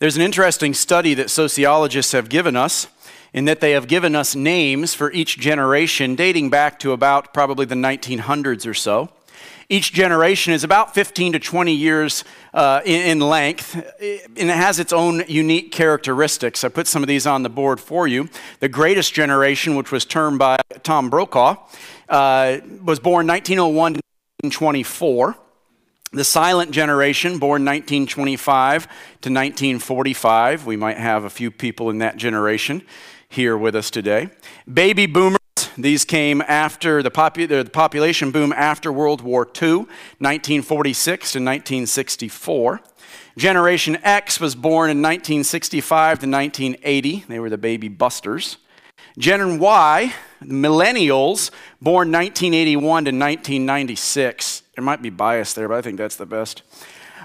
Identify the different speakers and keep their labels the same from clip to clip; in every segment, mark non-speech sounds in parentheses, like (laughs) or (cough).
Speaker 1: There's an interesting study that sociologists have given us in that they have given us names for each generation dating back to about probably the 1900s or so. Each generation is about 15 to 20 years uh, in, in, length, and it has its own unique characteristics. I put some of these on the board for you. The greatest generation, which was termed by Tom Brokaw, uh, was born 1901 to 1924. The silent generation, born 1925 to 1945. We might have a few people in that generation here with us today. Baby boomers, these came after the, popu- the population boom after World War II, 1946 to 1964. Generation X was born in 1965 to 1980. They were the baby busters. Gen Y, millennials, born 1981 to 1996. There might be bias there, but I think that's the best.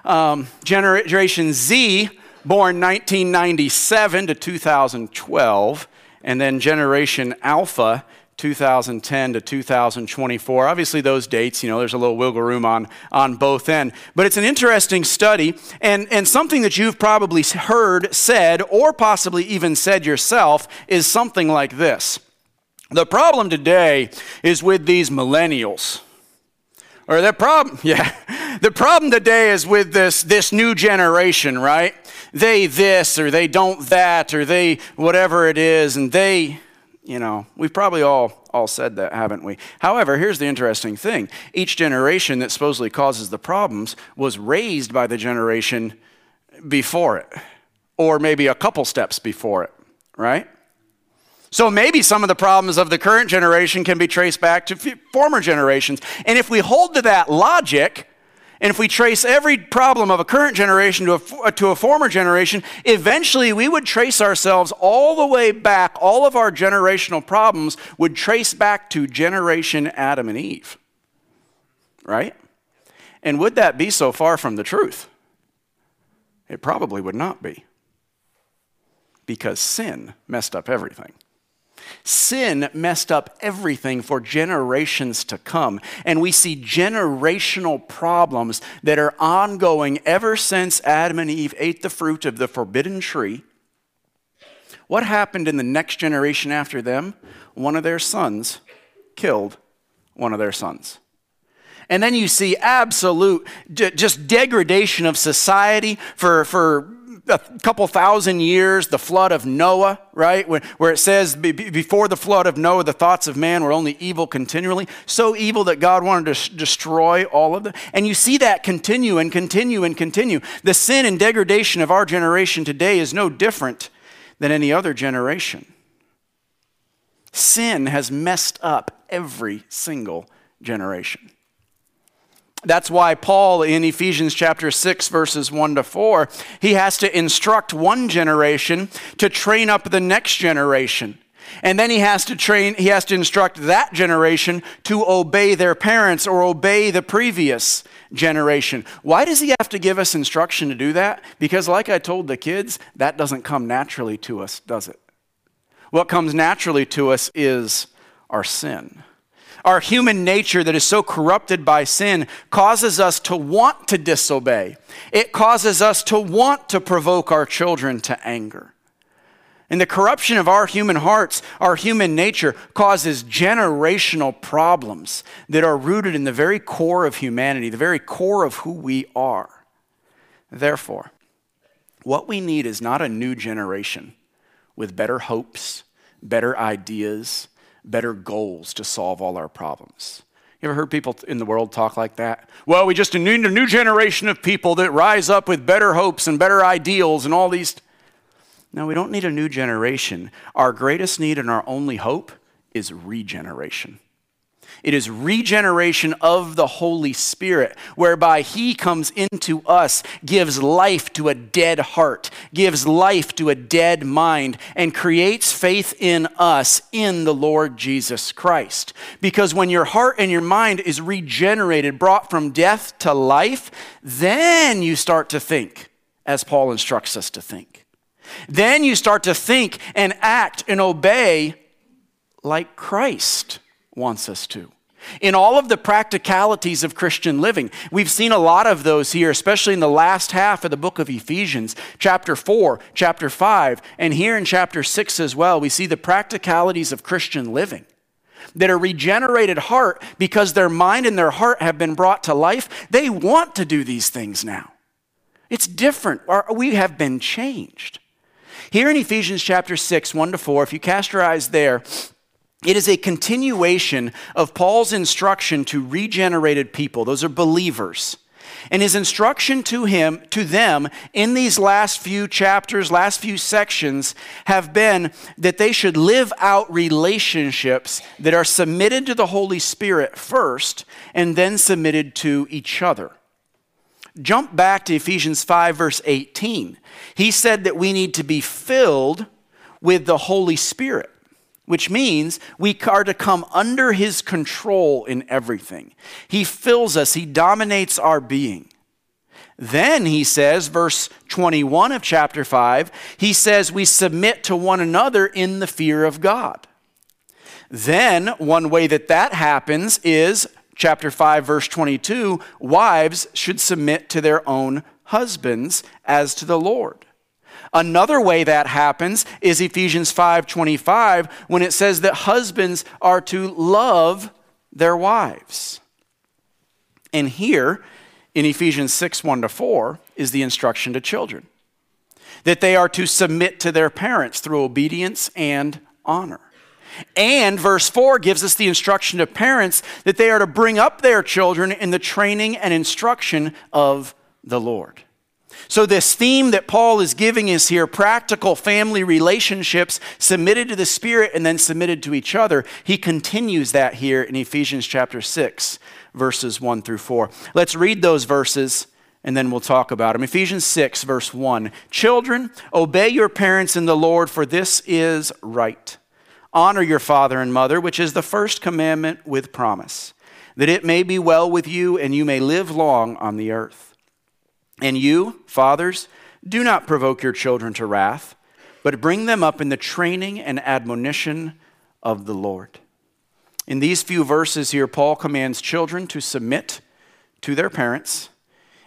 Speaker 1: Um, Generation Z, born 1997 to 2012 and then Generation Alpha 2010 to 2024. Obviously, those dates, you know, there's a little wiggle room on, on both end. But it's an interesting study and, and something that you've probably heard said or possibly even said yourself is something like this. The problem today is with these millennials. Or the problem, (laughs) yeah, the problem today is with this, this new generation, right? they this or they don't that or they whatever it is and they you know we've probably all all said that haven't we? However here's the interesting thing. Each generation that supposedly causes the problems was raised by the generation before it or maybe a couple steps before it right so maybe some of the problems of the current generation can be traced back to former generations and if we hold to that logic and if we trace every problem of a current generation to a, uh, to a former generation, eventually we would trace ourselves all the way back. All of our generational problems would trace back to generation Adam and Eve. Right? And would that be so far from the truth? It probably would not be. Because sin messed up everything. Sin messed up everything for generations to come. And we see generational problems that are ongoing ever since Adam and Eve ate the fruit of the forbidden tree. What happened in the next generation after them? One of their sons killed one of their sons. And then you see absolute just degradation of society for, for a couple thousand years, the flood of Noah, right? Where, where it says, before the flood of Noah, the thoughts of man were only evil continually. So evil that God wanted to destroy all of them. And you see that continue and continue and continue. The sin and degradation of our generation today is no different than any other generation. Sin has messed up every single generation. That's why Paul in Ephesians chapter 6 verses 1 to 4, he has to instruct one generation to train up the next generation. And then he has to train he has to instruct that generation to obey their parents or obey the previous generation. Why does he have to give us instruction to do that? Because like I told the kids, that doesn't come naturally to us, does it? What comes naturally to us is our sin. Our human nature that is so corrupted by sin causes us to want to disobey. It causes us to want to provoke our children to anger. And the corruption of our human hearts, our human nature, causes generational problems that are rooted in the very core of humanity, the very core of who we are. Therefore, what we need is not a new generation with better hopes, better ideas, better goals to solve all our problems. You ever heard people in the world talk like that? Well, we just need a new generation of people that rise up with better hopes and better ideals and all these. No, we don't need a new generation. Our greatest need and our only hope is regeneration. It is regeneration of the Holy Spirit, whereby He comes into us, gives life to a dead heart, gives life to a dead mind, and creates faith in us in the Lord Jesus Christ. Because when your heart and your mind is regenerated, brought from death to life, then you start to think as Paul instructs us to think. Then you start to think and act and obey like Christ wants us to. in all of the practicalities of Christian living. We've seen a lot of those here, especially in the last half of the book of Ephesians, chapter 4, chapter 5, and here in chapter 6 as well. We see the practicalities of Christian living. That a regenerated heart, because their mind and their heart have been brought to life, they want to do these things now. It's different. We have been changed. Here in Ephesians chapter 6, 1 to 4, if you cast your eyes there, it is a continuation of Paul's instruction to regenerated people. Those are believers. And his instruction to him, to them in these last few chapters, last few sections have been that they should live out relationships that are submitted to the Holy Spirit first and then submitted to each other. Jump back to Ephesians 5 verse 18. He said that we need to be filled with the Holy Spirit which means we are to come under his control in everything. He fills us, he dominates our being. Then he says, verse 21 of chapter 5, he says, We submit to one another in the fear of God. Then, one way that that happens is chapter 5, verse 22 wives should submit to their own husbands as to the Lord. Another way that happens is Ephesians 5:25 when it says that husbands are to love their wives. And here in Ephesians 6 1 to 4 is the instruction to children that they are to submit to their parents through obedience and honor. And verse 4 gives us the instruction to parents that they are to bring up their children in the training and instruction of the Lord. So, this theme that Paul is giving is here practical family relationships submitted to the Spirit and then submitted to each other. He continues that here in Ephesians chapter 6, verses 1 through 4. Let's read those verses and then we'll talk about them. Ephesians 6, verse 1 Children, obey your parents in the Lord, for this is right. Honor your father and mother, which is the first commandment with promise, that it may be well with you and you may live long on the earth. And you, fathers, do not provoke your children to wrath, but bring them up in the training and admonition of the Lord. In these few verses here, Paul commands children to submit to their parents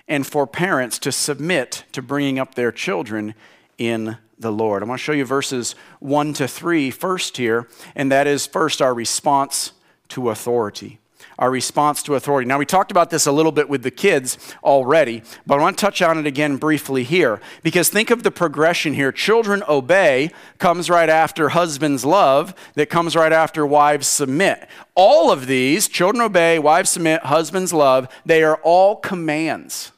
Speaker 1: and for parents to submit to bringing up their children in the Lord. I want to show you verses 1 to 3 first here, and that is first our response to authority our response to authority. Now, we talked about this a little bit with the kids already, but I want to touch on it again briefly here because think of the progression here. Children obey comes right after husbands love, that comes right after wives submit. All of these, children obey, wives submit, husbands love, they are all commands.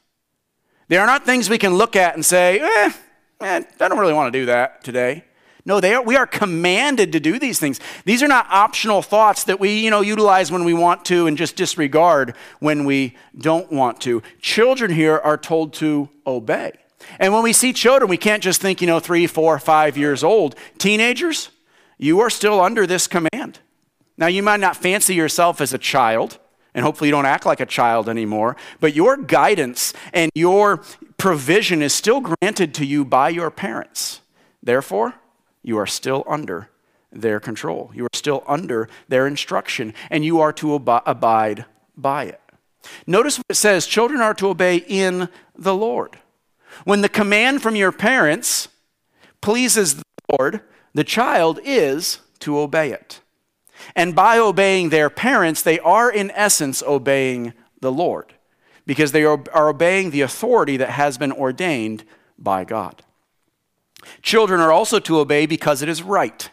Speaker 1: They are not things we can look at and say, eh, eh I don't really want to do that today. No, they are, we are commanded to do these things. These are not optional thoughts that we, you know, utilize when we want to and just disregard when we don't want to. Children here are told to obey. And when we see children, we can't just think, you know, three, four, five years old. Teenagers, you are still under this command. Now, you might not fancy yourself as a child, and hopefully you don't act like a child anymore, but your guidance and your provision is still granted to you by your parents. Therefore, you are still under their control. You are still under their instruction, and you are to ab- abide by it. Notice what it says children are to obey in the Lord. When the command from your parents pleases the Lord, the child is to obey it. And by obeying their parents, they are in essence obeying the Lord because they are, are obeying the authority that has been ordained by God. Children are also to obey because it is right.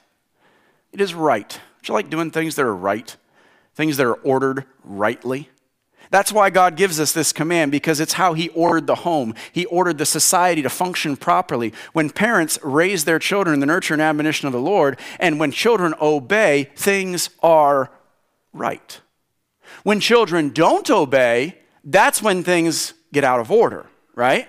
Speaker 1: It is right. Don't you like doing things that are right? Things that are ordered rightly? That's why God gives us this command because it's how He ordered the home. He ordered the society to function properly. When parents raise their children in the nurture and admonition of the Lord, and when children obey, things are right. When children don't obey, that's when things get out of order, right?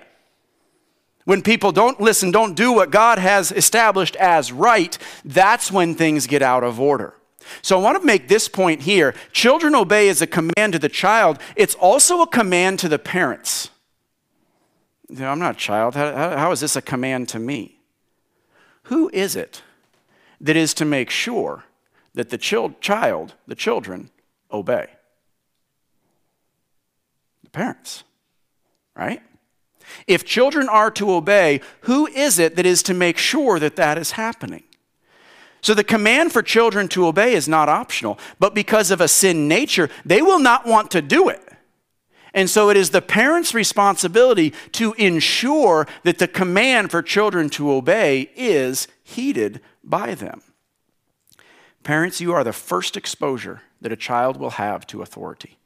Speaker 1: When people don't listen, don't do what God has established as right, that's when things get out of order. So I want to make this point here. Children obey is a command to the child, it's also a command to the parents. You know, I'm not a child. How, how, is this a command to me? Who is it that is to make sure that the child, the children, obey? The parents, right? If children are to obey, who is it that is to make sure that that is happening? So the command for children to obey is not optional, but because of a sin nature, they will not want to do it. And so it is the parent's responsibility to ensure that the command for children to obey is heeded by them. Parents, you are the first exposure that a child will have to authority.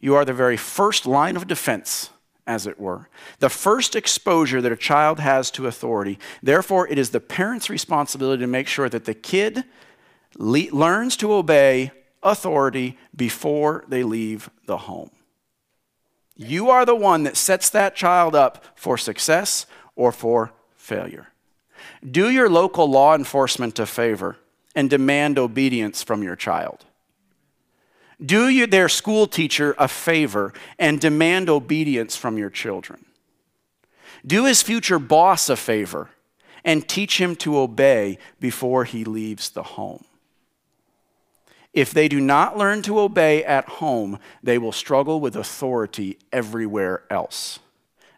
Speaker 1: You are the very first line of defense, as it were, the first exposure that a child has to authority. Therefore, it is the parent's responsibility to make sure that the kid le- learns to obey authority before they leave the home. You are the one that sets that child up for success or for failure. Do your local law enforcement a favor and demand obedience from your child. Do you, their school teacher a favor and demand obedience from your children. Do his future boss a favor and teach him to obey before he leaves the home. If they do not learn to obey at home, they will struggle with authority everywhere else.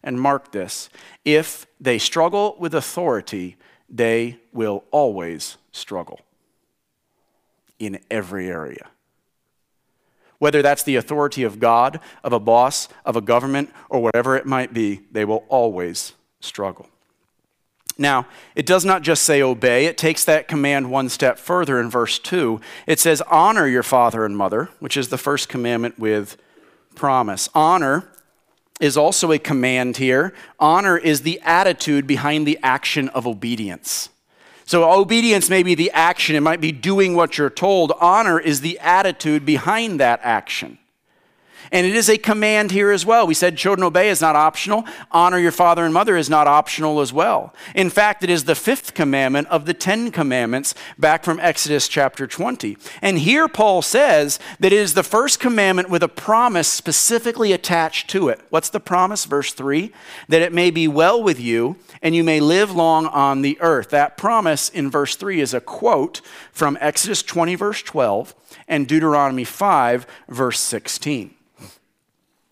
Speaker 1: And mark this if they struggle with authority, they will always struggle in every area. Whether that's the authority of God, of a boss, of a government, or whatever it might be, they will always struggle. Now, it does not just say obey, it takes that command one step further in verse 2. It says, honor your father and mother, which is the first commandment with promise. Honor is also a command here. Honor is the attitude behind the action of obedience. So, obedience may be the action, it might be doing what you're told. Honor is the attitude behind that action. And it is a command here as well. We said children obey is not optional. Honor your father and mother is not optional as well. In fact, it is the fifth commandment of the Ten Commandments back from Exodus chapter 20. And here Paul says that it is the first commandment with a promise specifically attached to it. What's the promise? Verse 3 that it may be well with you and you may live long on the earth. That promise in verse 3 is a quote from Exodus 20, verse 12, and Deuteronomy 5, verse 16.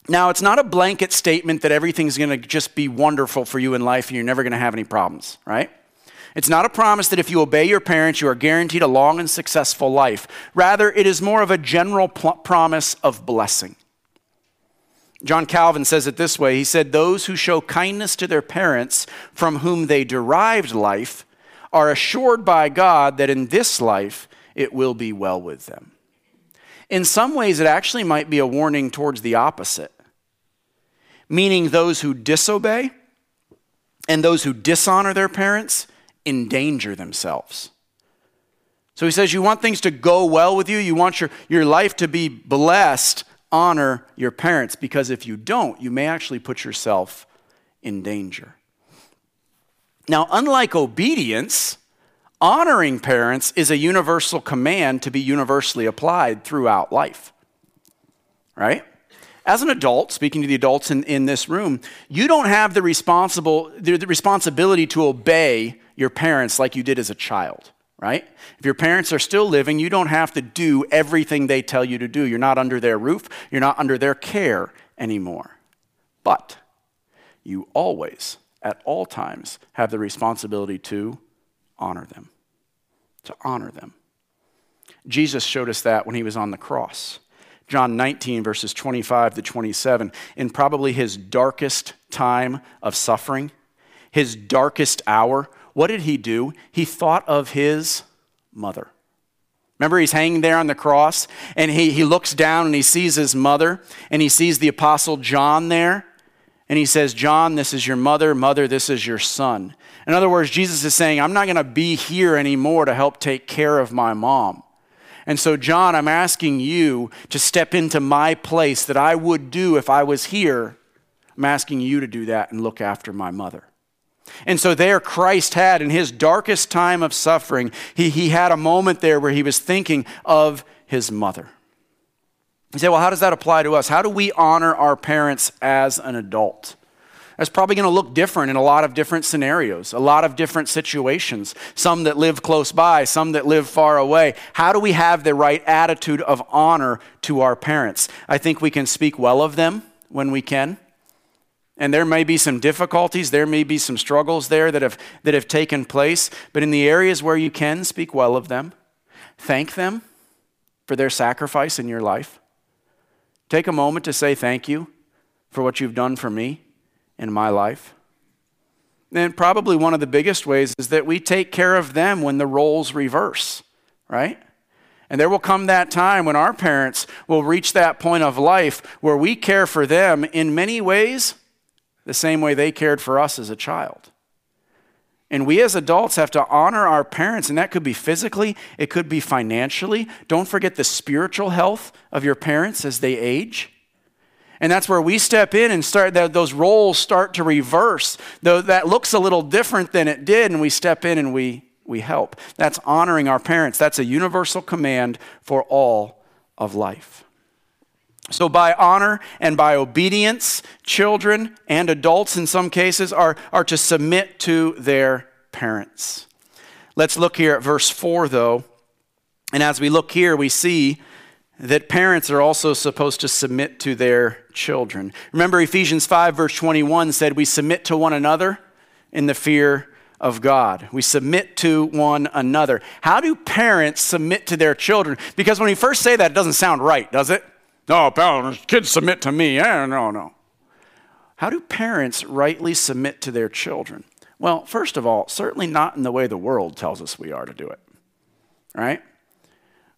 Speaker 1: Now, it's not a blanket statement that everything's going to just be wonderful for you in life and you're never going to have any problems, right? It's not a promise that if you obey your parents, you are guaranteed a long and successful life. Rather, it is more of a general pl- promise of blessing. John Calvin says it this way He said, Those who show kindness to their parents from whom they derived life are assured by God that in this life it will be well with them. In some ways, it actually might be a warning towards the opposite, meaning those who disobey and those who dishonor their parents endanger themselves. So he says, You want things to go well with you, you want your, your life to be blessed, honor your parents, because if you don't, you may actually put yourself in danger. Now, unlike obedience, Honoring parents is a universal command to be universally applied throughout life. Right? As an adult, speaking to the adults in, in this room, you don't have the, responsible, the, the responsibility to obey your parents like you did as a child, right? If your parents are still living, you don't have to do everything they tell you to do. You're not under their roof, you're not under their care anymore. But you always, at all times, have the responsibility to honor them to honor them. Jesus showed us that when he was on the cross. John 19, verses 25 to 27, in probably his darkest time of suffering, his darkest hour, what did he do? He thought of his mother. Remember, he's hanging there on the cross, and he, he looks down and he sees his mother, and he sees the apostle John there, and he says, John, this is your mother. Mother, this is your son. In other words, Jesus is saying, I'm not going to be here anymore to help take care of my mom. And so, John, I'm asking you to step into my place that I would do if I was here. I'm asking you to do that and look after my mother. And so, there, Christ had, in his darkest time of suffering, he, he had a moment there where he was thinking of his mother. You say, well, how does that apply to us? How do we honor our parents as an adult? That's probably going to look different in a lot of different scenarios, a lot of different situations. Some that live close by, some that live far away. How do we have the right attitude of honor to our parents? I think we can speak well of them when we can. And there may be some difficulties, there may be some struggles there that have, that have taken place, but in the areas where you can, speak well of them. Thank them for their sacrifice in your life. Take a moment to say thank you for what you've done for me in my life. And probably one of the biggest ways is that we take care of them when the roles reverse, right? And there will come that time when our parents will reach that point of life where we care for them in many ways the same way they cared for us as a child. And we as adults have to honor our parents, and that could be physically, it could be financially. Don't forget the spiritual health of your parents as they age. And that's where we step in and start those roles start to reverse. Though that looks a little different than it did, and we step in and we we help. That's honoring our parents. That's a universal command for all of life. So, by honor and by obedience, children and adults in some cases are, are to submit to their parents. Let's look here at verse 4, though. And as we look here, we see that parents are also supposed to submit to their children. Remember, Ephesians 5, verse 21 said, We submit to one another in the fear of God. We submit to one another. How do parents submit to their children? Because when you first say that, it doesn't sound right, does it? No, parents, kids submit to me. Eh, no, no. How do parents rightly submit to their children? Well, first of all, certainly not in the way the world tells us we are to do it, right?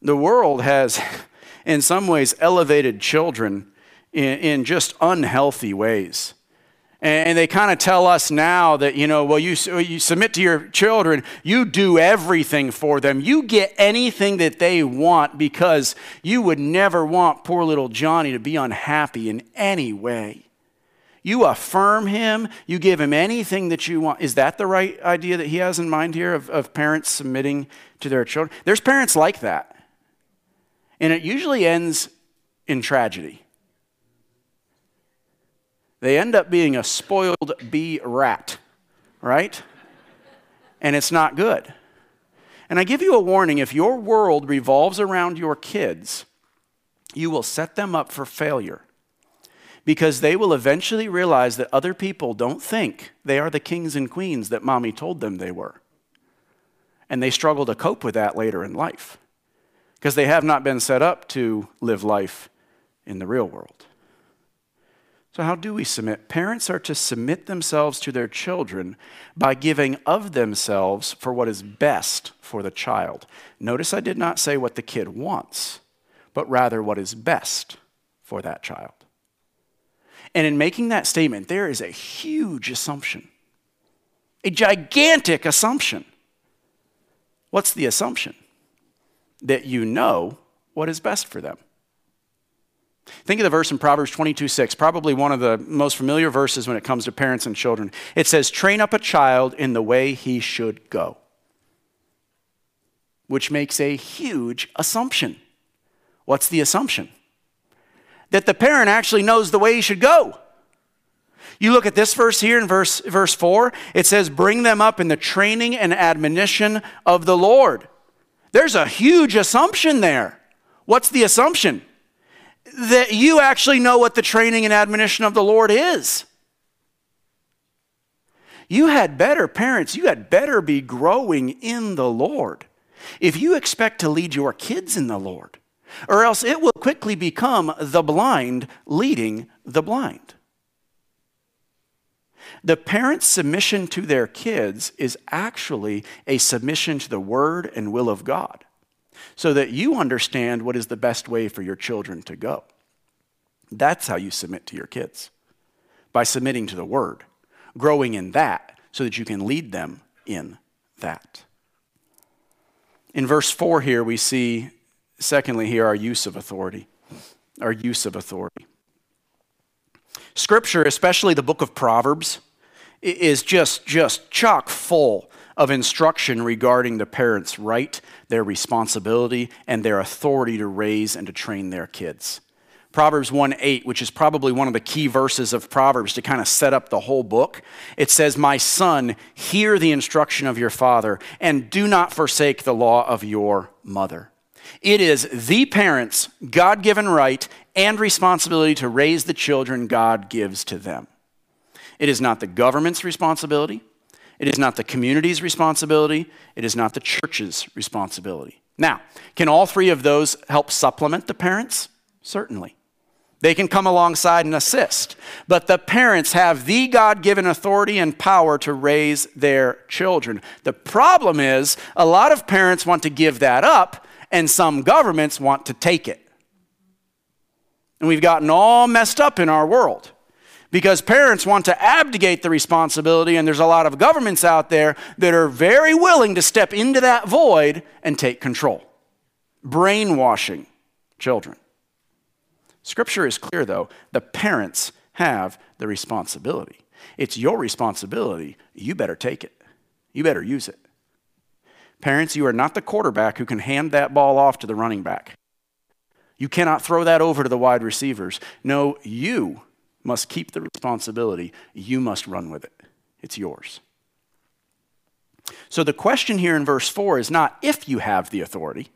Speaker 1: The world has, (laughs) in some ways, elevated children in, in just unhealthy ways. And they kind of tell us now that, you know, well, you, you submit to your children, you do everything for them. You get anything that they want because you would never want poor little Johnny to be unhappy in any way. You affirm him, you give him anything that you want. Is that the right idea that he has in mind here of, of parents submitting to their children? There's parents like that. And it usually ends in tragedy they end up being a spoiled bee rat, right? And it's not good. And I give you a warning if your world revolves around your kids, you will set them up for failure because they will eventually realize that other people don't think they are the kings and queens that mommy told them they were. And they struggle to cope with that later in life because they have not been set up to live life in the real world. So, how do we submit? Parents are to submit themselves to their children by giving of themselves for what is best for the child. Notice I did not say what the kid wants, but rather what is best for that child. And in making that statement, there is a huge assumption, a gigantic assumption. What's the assumption? That you know what is best for them. Think of the verse in Proverbs 22 6, probably one of the most familiar verses when it comes to parents and children. It says, Train up a child in the way he should go, which makes a huge assumption. What's the assumption? That the parent actually knows the way he should go. You look at this verse here in verse, verse 4, it says, Bring them up in the training and admonition of the Lord. There's a huge assumption there. What's the assumption? That you actually know what the training and admonition of the Lord is. You had better parents, you had better be growing in the Lord if you expect to lead your kids in the Lord, or else it will quickly become the blind leading the blind. The parent's submission to their kids is actually a submission to the word and will of God so that you understand what is the best way for your children to go. That's how you submit to your kids by submitting to the word, growing in that so that you can lead them in that. In verse 4 here, we see, secondly, here our use of authority. Our use of authority. Scripture, especially the book of Proverbs, is just, just chock full of instruction regarding the parents' right, their responsibility, and their authority to raise and to train their kids. Proverbs 1 8, which is probably one of the key verses of Proverbs to kind of set up the whole book. It says, My son, hear the instruction of your father, and do not forsake the law of your mother. It is the parents' God given right and responsibility to raise the children God gives to them. It is not the government's responsibility. It is not the community's responsibility. It is not the church's responsibility. Now, can all three of those help supplement the parents? Certainly. They can come alongside and assist. But the parents have the God given authority and power to raise their children. The problem is, a lot of parents want to give that up, and some governments want to take it. And we've gotten all messed up in our world because parents want to abdicate the responsibility, and there's a lot of governments out there that are very willing to step into that void and take control, brainwashing children. Scripture is clear, though. The parents have the responsibility. It's your responsibility. You better take it, you better use it. Parents, you are not the quarterback who can hand that ball off to the running back. You cannot throw that over to the wide receivers. No, you must keep the responsibility. You must run with it. It's yours. So the question here in verse 4 is not if you have the authority,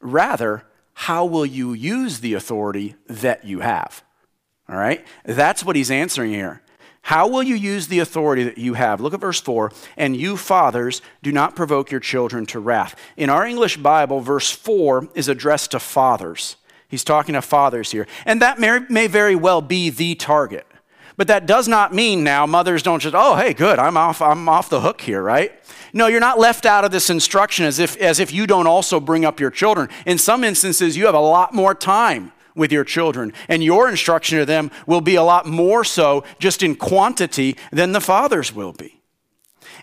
Speaker 1: rather, how will you use the authority that you have? All right? That's what he's answering here. How will you use the authority that you have? Look at verse 4. And you, fathers, do not provoke your children to wrath. In our English Bible, verse 4 is addressed to fathers. He's talking to fathers here. And that may, may very well be the target. But that does not mean now mothers don't just, oh, hey, good, I'm off, I'm off the hook here, right? No, you're not left out of this instruction as if, as if you don't also bring up your children. In some instances, you have a lot more time with your children, and your instruction to them will be a lot more so just in quantity than the father's will be.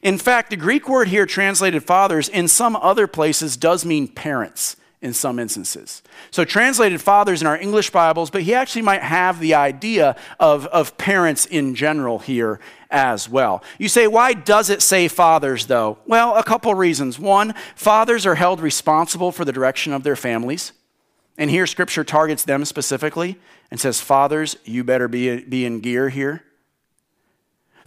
Speaker 1: In fact, the Greek word here translated fathers in some other places does mean parents in some instances. So, translated fathers in our English Bibles, but he actually might have the idea of, of parents in general here as well. You say, why does it say fathers though? Well, a couple reasons. One, fathers are held responsible for the direction of their families. And here, scripture targets them specifically and says, Fathers, you better be, be in gear here.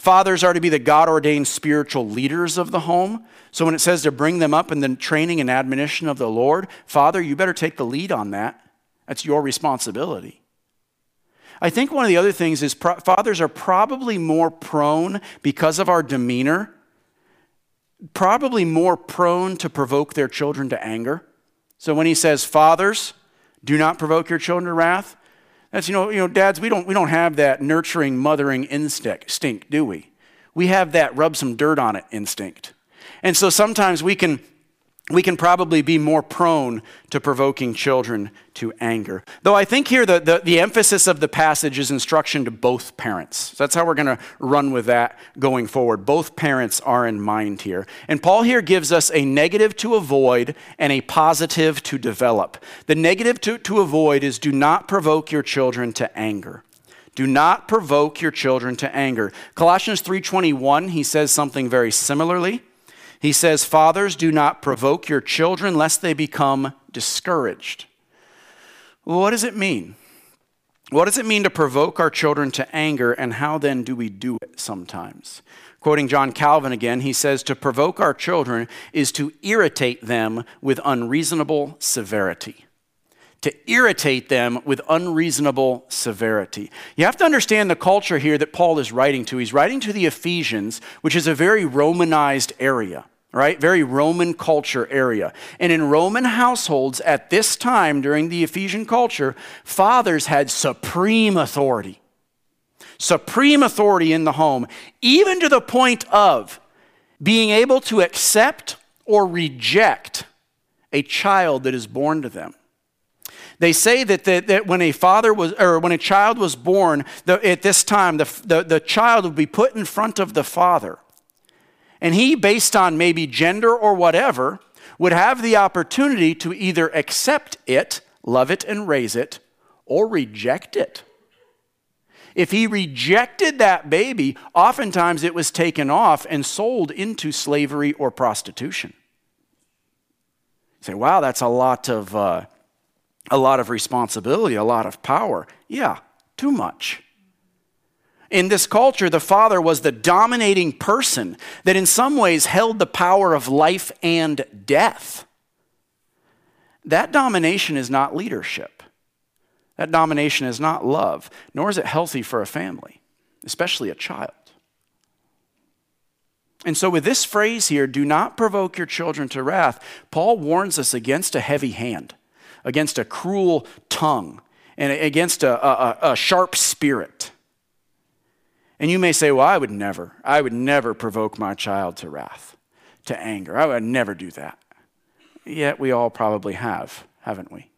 Speaker 1: Fathers are to be the God ordained spiritual leaders of the home. So when it says to bring them up in the training and admonition of the Lord, Father, you better take the lead on that. That's your responsibility. I think one of the other things is pro- fathers are probably more prone, because of our demeanor, probably more prone to provoke their children to anger. So when he says, Fathers, do not provoke your children to wrath, that's, you know, you know, dads, we don't, we don't have that nurturing, mothering instinct, stink, do we? We have that rub some dirt on it instinct. And so sometimes we can we can probably be more prone to provoking children to anger. Though I think here the, the, the, emphasis of the passage is instruction to both parents. So that's how we're going to run with that going forward. Both parents are in mind here. And Paul here gives us a negative to avoid and a positive to develop. The negative to, to avoid is do not provoke your children to anger. Do not provoke your children to anger. Colossians 3:21 he says something very similarly. He says, Fathers, do not provoke your children lest they become discouraged. What does it mean? What does it mean to provoke our children to anger, and how then do we do it sometimes? Quoting John Calvin again, he says, To provoke our children is to irritate them with unreasonable severity. To irritate them with unreasonable severity. You have to understand the culture here that Paul is writing to. He's writing to the Ephesians, which is a very Romanized area right? Very Roman culture area. And in Roman households at this time during the Ephesian culture, fathers had supreme authority. Supreme authority in the home, even to the point of being able to accept or reject a child that is born to them. They say that, that, that when a father was, or when a child was born, the, at this time, the, the, the child would be put in front of the father and he, based on maybe gender or whatever, would have the opportunity to either accept it, love it, and raise it, or reject it. If he rejected that baby, oftentimes it was taken off and sold into slavery or prostitution. You say, wow, that's a lot of, uh, a lot of responsibility, a lot of power. Yeah, too much. In this culture, the father was the dominating person that in some ways held the power of life and death. that domination is not leadership. That domination is not love, nor is it healthy for a family, especially a child. And so, with this phrase here, do not provoke your children to wrath, Paul warns us against a heavy hand, against a cruel tongue, and against a, a, a sharp spirit. And you may say, well, I would never, I would never provoke my child to wrath, to anger. I would never do that. Yet we all probably have, haven't we?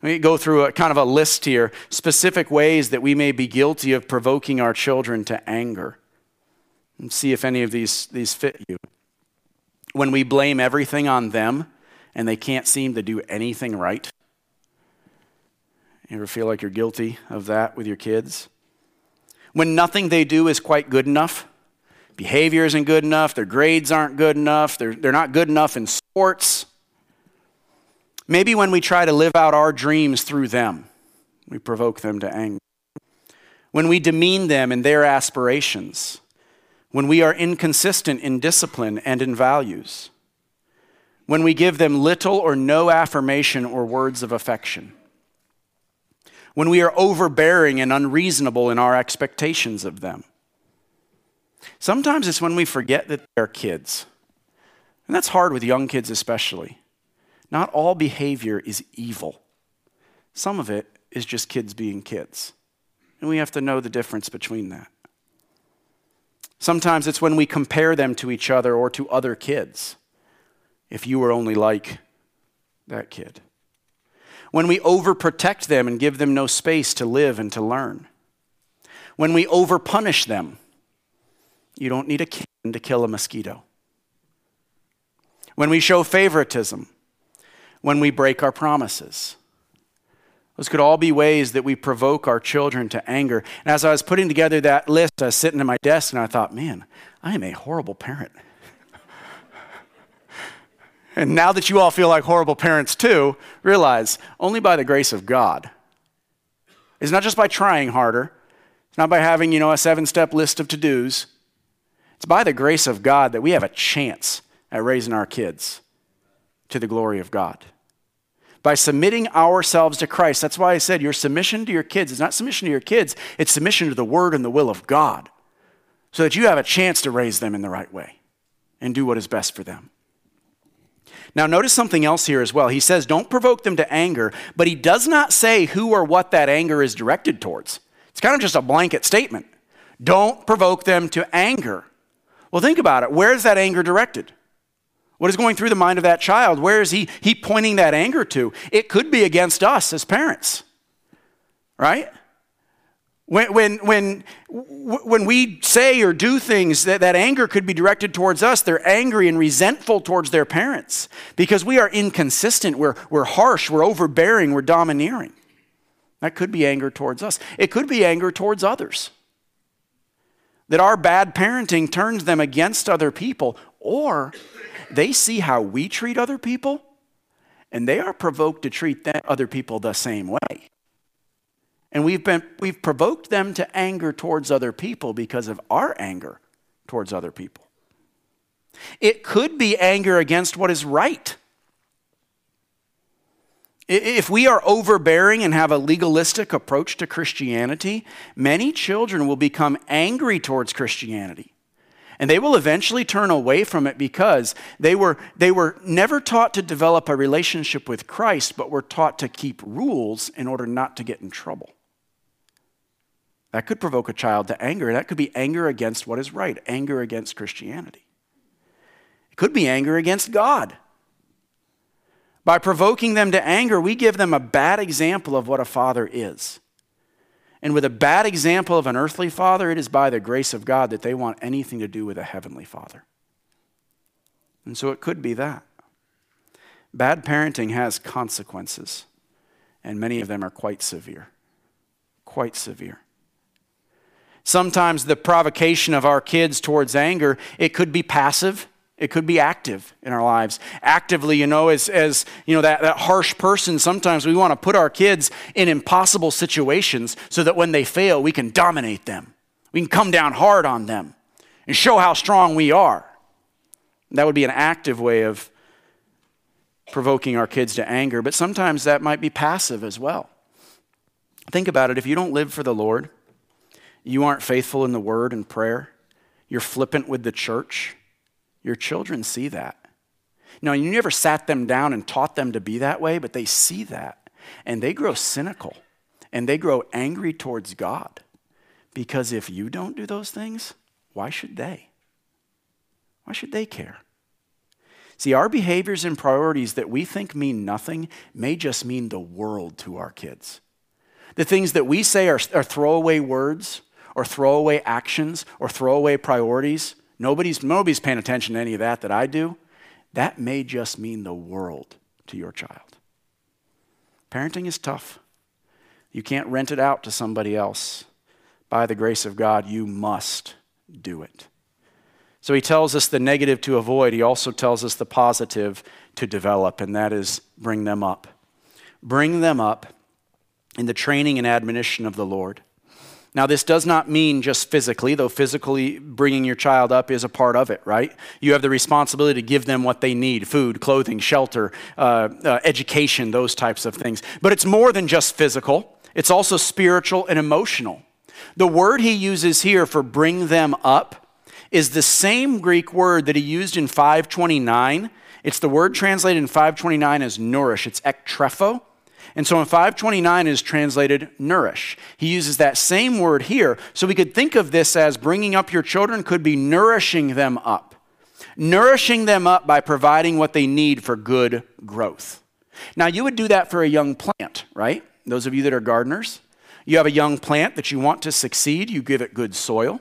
Speaker 1: Let me go through a kind of a list here, specific ways that we may be guilty of provoking our children to anger. And see if any of these, these fit you. When we blame everything on them and they can't seem to do anything right. You ever feel like you're guilty of that with your kids? When nothing they do is quite good enough, behavior isn't good enough, their grades aren't good enough, they're, they're not good enough in sports. Maybe when we try to live out our dreams through them, we provoke them to anger. When we demean them in their aspirations, when we are inconsistent in discipline and in values, when we give them little or no affirmation or words of affection when we are overbearing and unreasonable in our expectations of them. Sometimes it's when we forget that they're kids. And that's hard with young kids, especially. Not all behavior is evil, some of it is just kids being kids. And we have to know the difference between that. Sometimes it's when we compare them to each other or to other kids. If you were only like that kid when we overprotect them and give them no space to live and to learn, when we overpunish them. You don't need a can to kill a mosquito. When we show favoritism, when we break our promises. Those could all be ways that we provoke our children to anger. And as I was putting together that list, I was sitting at my desk and I thought, man, I am a horrible parent. And now that you all feel like horrible parents too, realize only by the grace of God. It's not just by trying harder, it's not by having, you know, a seven step list of to dos. It's by the grace of God that we have a chance at raising our kids to the glory of God. By submitting ourselves to Christ. That's why I said your submission to your kids is not submission to your kids, it's submission to the word and the will of God. So that you have a chance to raise them in the right way and do what is best for them. Now, notice something else here as well. He says, don't provoke them to anger, but he does not say who or what that anger is directed towards. It's kind of just a blanket statement. Don't provoke them to anger. Well, think about it. Where is that anger directed? What is going through the mind of that child? Where is he, he pointing that anger to? It could be against us as parents, right? When, when, when, when we say or do things that, that anger could be directed towards us, they're angry and resentful towards their parents because we are inconsistent, we're, we're harsh, we're overbearing, we're domineering. That could be anger towards us. It could be anger towards others. That our bad parenting turns them against other people, or they see how we treat other people and they are provoked to treat that, other people the same way. And we've, been, we've provoked them to anger towards other people because of our anger towards other people. It could be anger against what is right. If we are overbearing and have a legalistic approach to Christianity, many children will become angry towards Christianity. And they will eventually turn away from it because they were, they were never taught to develop a relationship with Christ, but were taught to keep rules in order not to get in trouble. That could provoke a child to anger. That could be anger against what is right, anger against Christianity. It could be anger against God. By provoking them to anger, we give them a bad example of what a father is. And with a bad example of an earthly father, it is by the grace of God that they want anything to do with a heavenly father. And so it could be that. Bad parenting has consequences, and many of them are quite severe. Quite severe. Sometimes the provocation of our kids towards anger, it could be passive. It could be active in our lives. Actively, you know, as, as you know, that, that harsh person, sometimes we want to put our kids in impossible situations so that when they fail, we can dominate them. We can come down hard on them and show how strong we are. That would be an active way of provoking our kids to anger, but sometimes that might be passive as well. Think about it. If you don't live for the Lord, you aren't faithful in the word and prayer, you're flippant with the church, your children see that. Now, you never sat them down and taught them to be that way, but they see that and they grow cynical and they grow angry towards God. Because if you don't do those things, why should they? Why should they care? See, our behaviors and priorities that we think mean nothing may just mean the world to our kids. The things that we say are, are throwaway words or throwaway actions or throwaway priorities, nobody's, nobody's paying attention to any of that that I do. That may just mean the world to your child. Parenting is tough. You can't rent it out to somebody else. By the grace of God, you must do it. So he tells us the negative to avoid. He also tells us the positive to develop, and that is bring them up. Bring them up in the training and admonition of the Lord. Now, this does not mean just physically, though physically bringing your child up is a part of it, right? You have the responsibility to give them what they need food, clothing, shelter, uh, uh, education, those types of things. But it's more than just physical, it's also spiritual and emotional. The word he uses here for bring them up is the same Greek word that he used in 529. It's the word translated in 529 as nourish, it's ektrepho. And so in 529 is translated nourish. He uses that same word here. So we could think of this as bringing up your children could be nourishing them up. Nourishing them up by providing what they need for good growth. Now, you would do that for a young plant, right? Those of you that are gardeners, you have a young plant that you want to succeed, you give it good soil,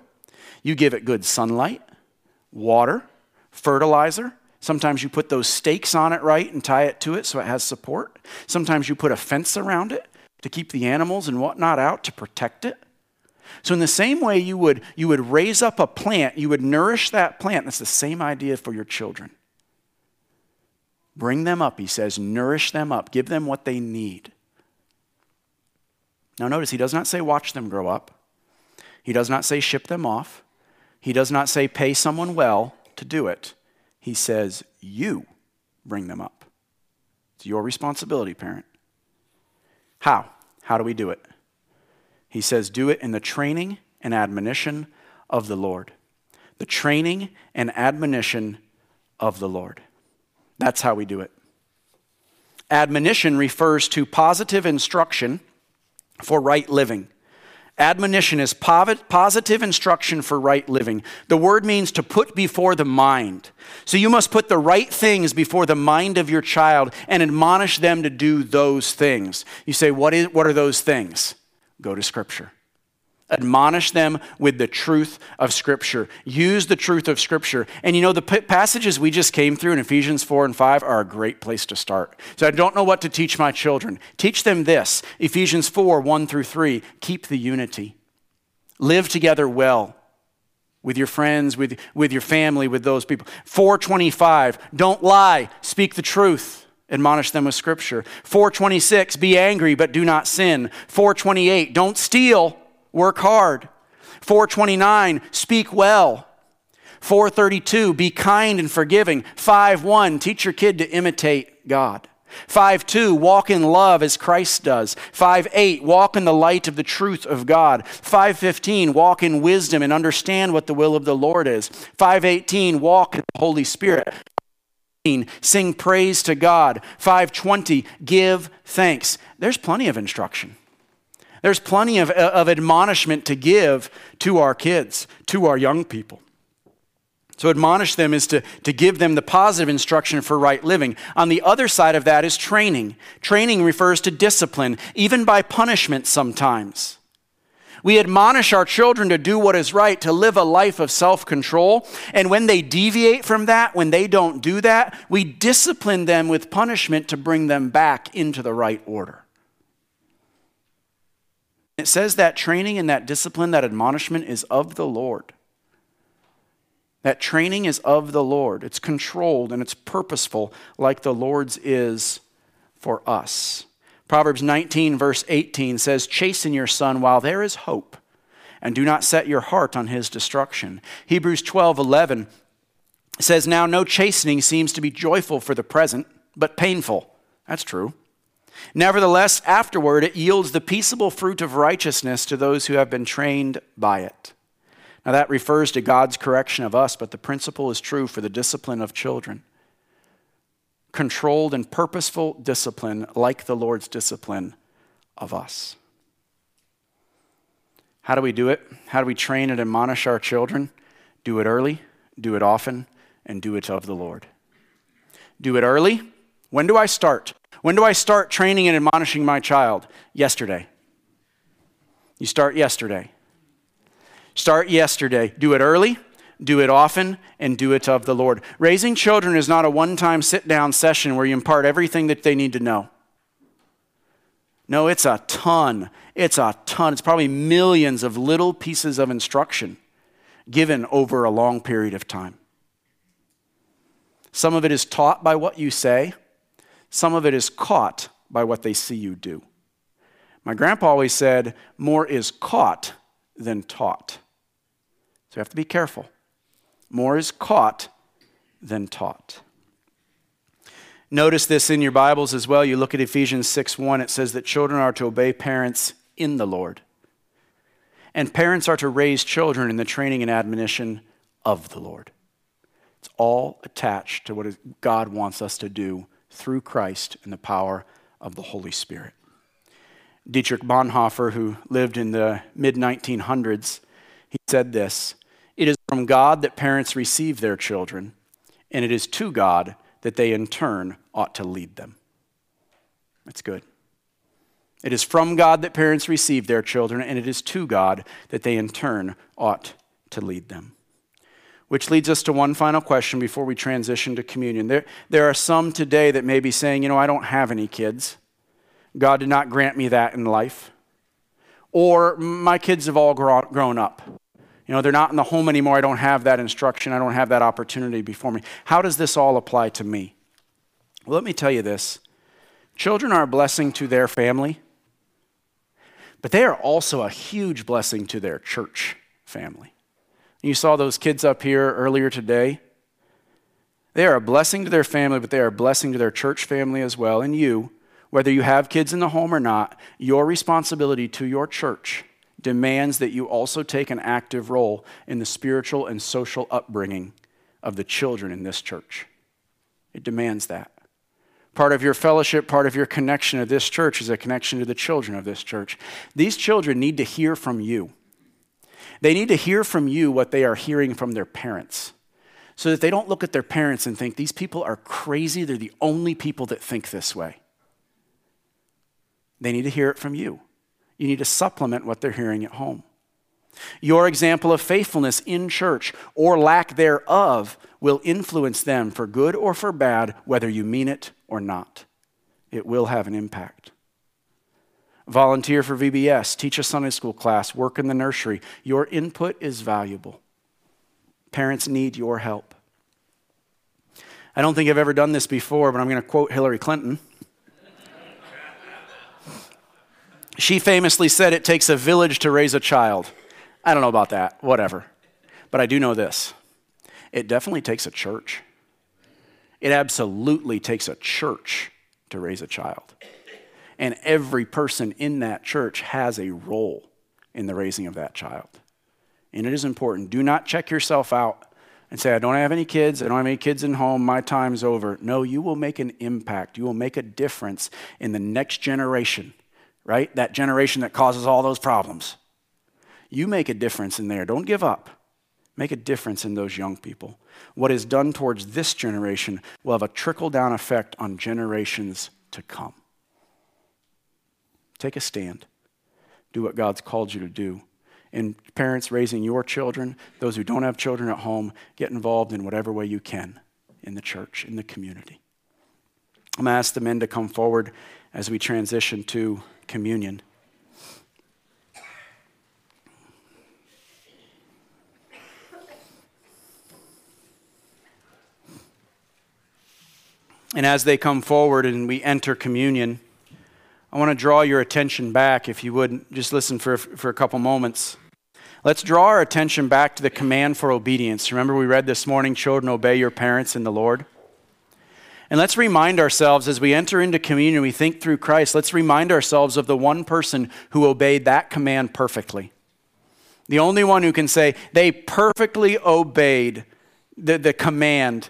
Speaker 1: you give it good sunlight, water, fertilizer, Sometimes you put those stakes on it right and tie it to it so it has support. Sometimes you put a fence around it to keep the animals and whatnot out to protect it. So, in the same way you would, you would raise up a plant, you would nourish that plant. That's the same idea for your children. Bring them up, he says, nourish them up, give them what they need. Now, notice he does not say watch them grow up, he does not say ship them off, he does not say pay someone well to do it. He says, You bring them up. It's your responsibility, parent. How? How do we do it? He says, Do it in the training and admonition of the Lord. The training and admonition of the Lord. That's how we do it. Admonition refers to positive instruction for right living. Admonition is positive instruction for right living. The word means to put before the mind. So you must put the right things before the mind of your child and admonish them to do those things. You say, What, is, what are those things? Go to Scripture. Admonish them with the truth of Scripture. Use the truth of Scripture. And you know, the p- passages we just came through in Ephesians 4 and 5 are a great place to start. So I don't know what to teach my children. Teach them this Ephesians 4 1 through 3. Keep the unity, live together well with your friends, with, with your family, with those people. 425, don't lie, speak the truth. Admonish them with scripture. 426, be angry but do not sin. 428, don't steal, work hard. 429, speak well. 432, be kind and forgiving. 5.1, teach your kid to imitate God. 5.2, walk in love as Christ does. 5.8, walk in the light of the truth of God. 5.15, walk in wisdom and understand what the will of the Lord is. 5.18, walk in the Holy Spirit. Sing praise to God. 520, give thanks. There's plenty of instruction. There's plenty of, of admonishment to give to our kids, to our young people. So, admonish them is to, to give them the positive instruction for right living. On the other side of that is training. Training refers to discipline, even by punishment sometimes. We admonish our children to do what is right, to live a life of self control. And when they deviate from that, when they don't do that, we discipline them with punishment to bring them back into the right order. It says that training and that discipline, that admonishment is of the Lord. That training is of the Lord. It's controlled and it's purposeful, like the Lord's is for us. Proverbs 19, verse 18 says, Chasten your son while there is hope, and do not set your heart on his destruction. Hebrews 12, 11 says, Now no chastening seems to be joyful for the present but painful. That's true. Nevertheless, afterward, it yields the peaceable fruit of righteousness to those who have been trained by it. Now, that refers to God's correction of us, but the principle is true for the discipline of children. Controlled and purposeful discipline, like the Lord's discipline of us. How do we do it? How do we train and admonish our children? Do it early, do it often, and do it of the Lord. Do it early. When do I start? When do I start training and admonishing my child? Yesterday. You start yesterday. Start yesterday. Do it early, do it often, and do it of the Lord. Raising children is not a one time sit down session where you impart everything that they need to know. No, it's a ton. It's a ton. It's probably millions of little pieces of instruction given over a long period of time. Some of it is taught by what you say, some of it is caught by what they see you do. My grandpa always said, more is caught than taught. So you have to be careful. More is caught than taught. Notice this in your Bibles as well. You look at Ephesians 6 1, it says that children are to obey parents in the Lord. And parents are to raise children in the training and admonition of the Lord. It's all attached to what God wants us to do through Christ and the power of the Holy Spirit. Dietrich Bonhoeffer, who lived in the mid 1900s, he said this It is from God that parents receive their children, and it is to God that they in turn ought to lead them. That's good. It is from God that parents receive their children, and it is to God that they in turn ought to lead them. Which leads us to one final question before we transition to communion. There, there are some today that may be saying, you know, I don't have any kids. God did not grant me that in life. Or my kids have all grown up. You know, they're not in the home anymore. I don't have that instruction. I don't have that opportunity before me. How does this all apply to me? Well, let me tell you this children are a blessing to their family, but they are also a huge blessing to their church family. You saw those kids up here earlier today. They are a blessing to their family, but they are a blessing to their church family as well. And you, whether you have kids in the home or not, your responsibility to your church demands that you also take an active role in the spiritual and social upbringing of the children in this church. It demands that. Part of your fellowship, part of your connection to this church is a connection to the children of this church. These children need to hear from you. They need to hear from you what they are hearing from their parents so that they don't look at their parents and think, these people are crazy. They're the only people that think this way. They need to hear it from you. You need to supplement what they're hearing at home. Your example of faithfulness in church or lack thereof will influence them for good or for bad, whether you mean it or not. It will have an impact. Volunteer for VBS, teach a Sunday school class, work in the nursery. Your input is valuable. Parents need your help. I don't think I've ever done this before, but I'm going to quote Hillary Clinton. She famously said, It takes a village to raise a child. I don't know about that, whatever. But I do know this it definitely takes a church. It absolutely takes a church to raise a child. And every person in that church has a role in the raising of that child. And it is important. Do not check yourself out and say, I don't have any kids. I don't have any kids in home. My time's over. No, you will make an impact. You will make a difference in the next generation, right? That generation that causes all those problems. You make a difference in there. Don't give up. Make a difference in those young people. What is done towards this generation will have a trickle down effect on generations to come. Take a stand. Do what God's called you to do. And parents raising your children, those who don't have children at home, get involved in whatever way you can in the church, in the community. I'm going to ask the men to come forward as we transition to communion. And as they come forward and we enter communion, I want to draw your attention back, if you would, just listen for, for a couple moments. Let's draw our attention back to the command for obedience. Remember, we read this morning, Children, obey your parents in the Lord. And let's remind ourselves as we enter into communion, we think through Christ, let's remind ourselves of the one person who obeyed that command perfectly. The only one who can say they perfectly obeyed the, the command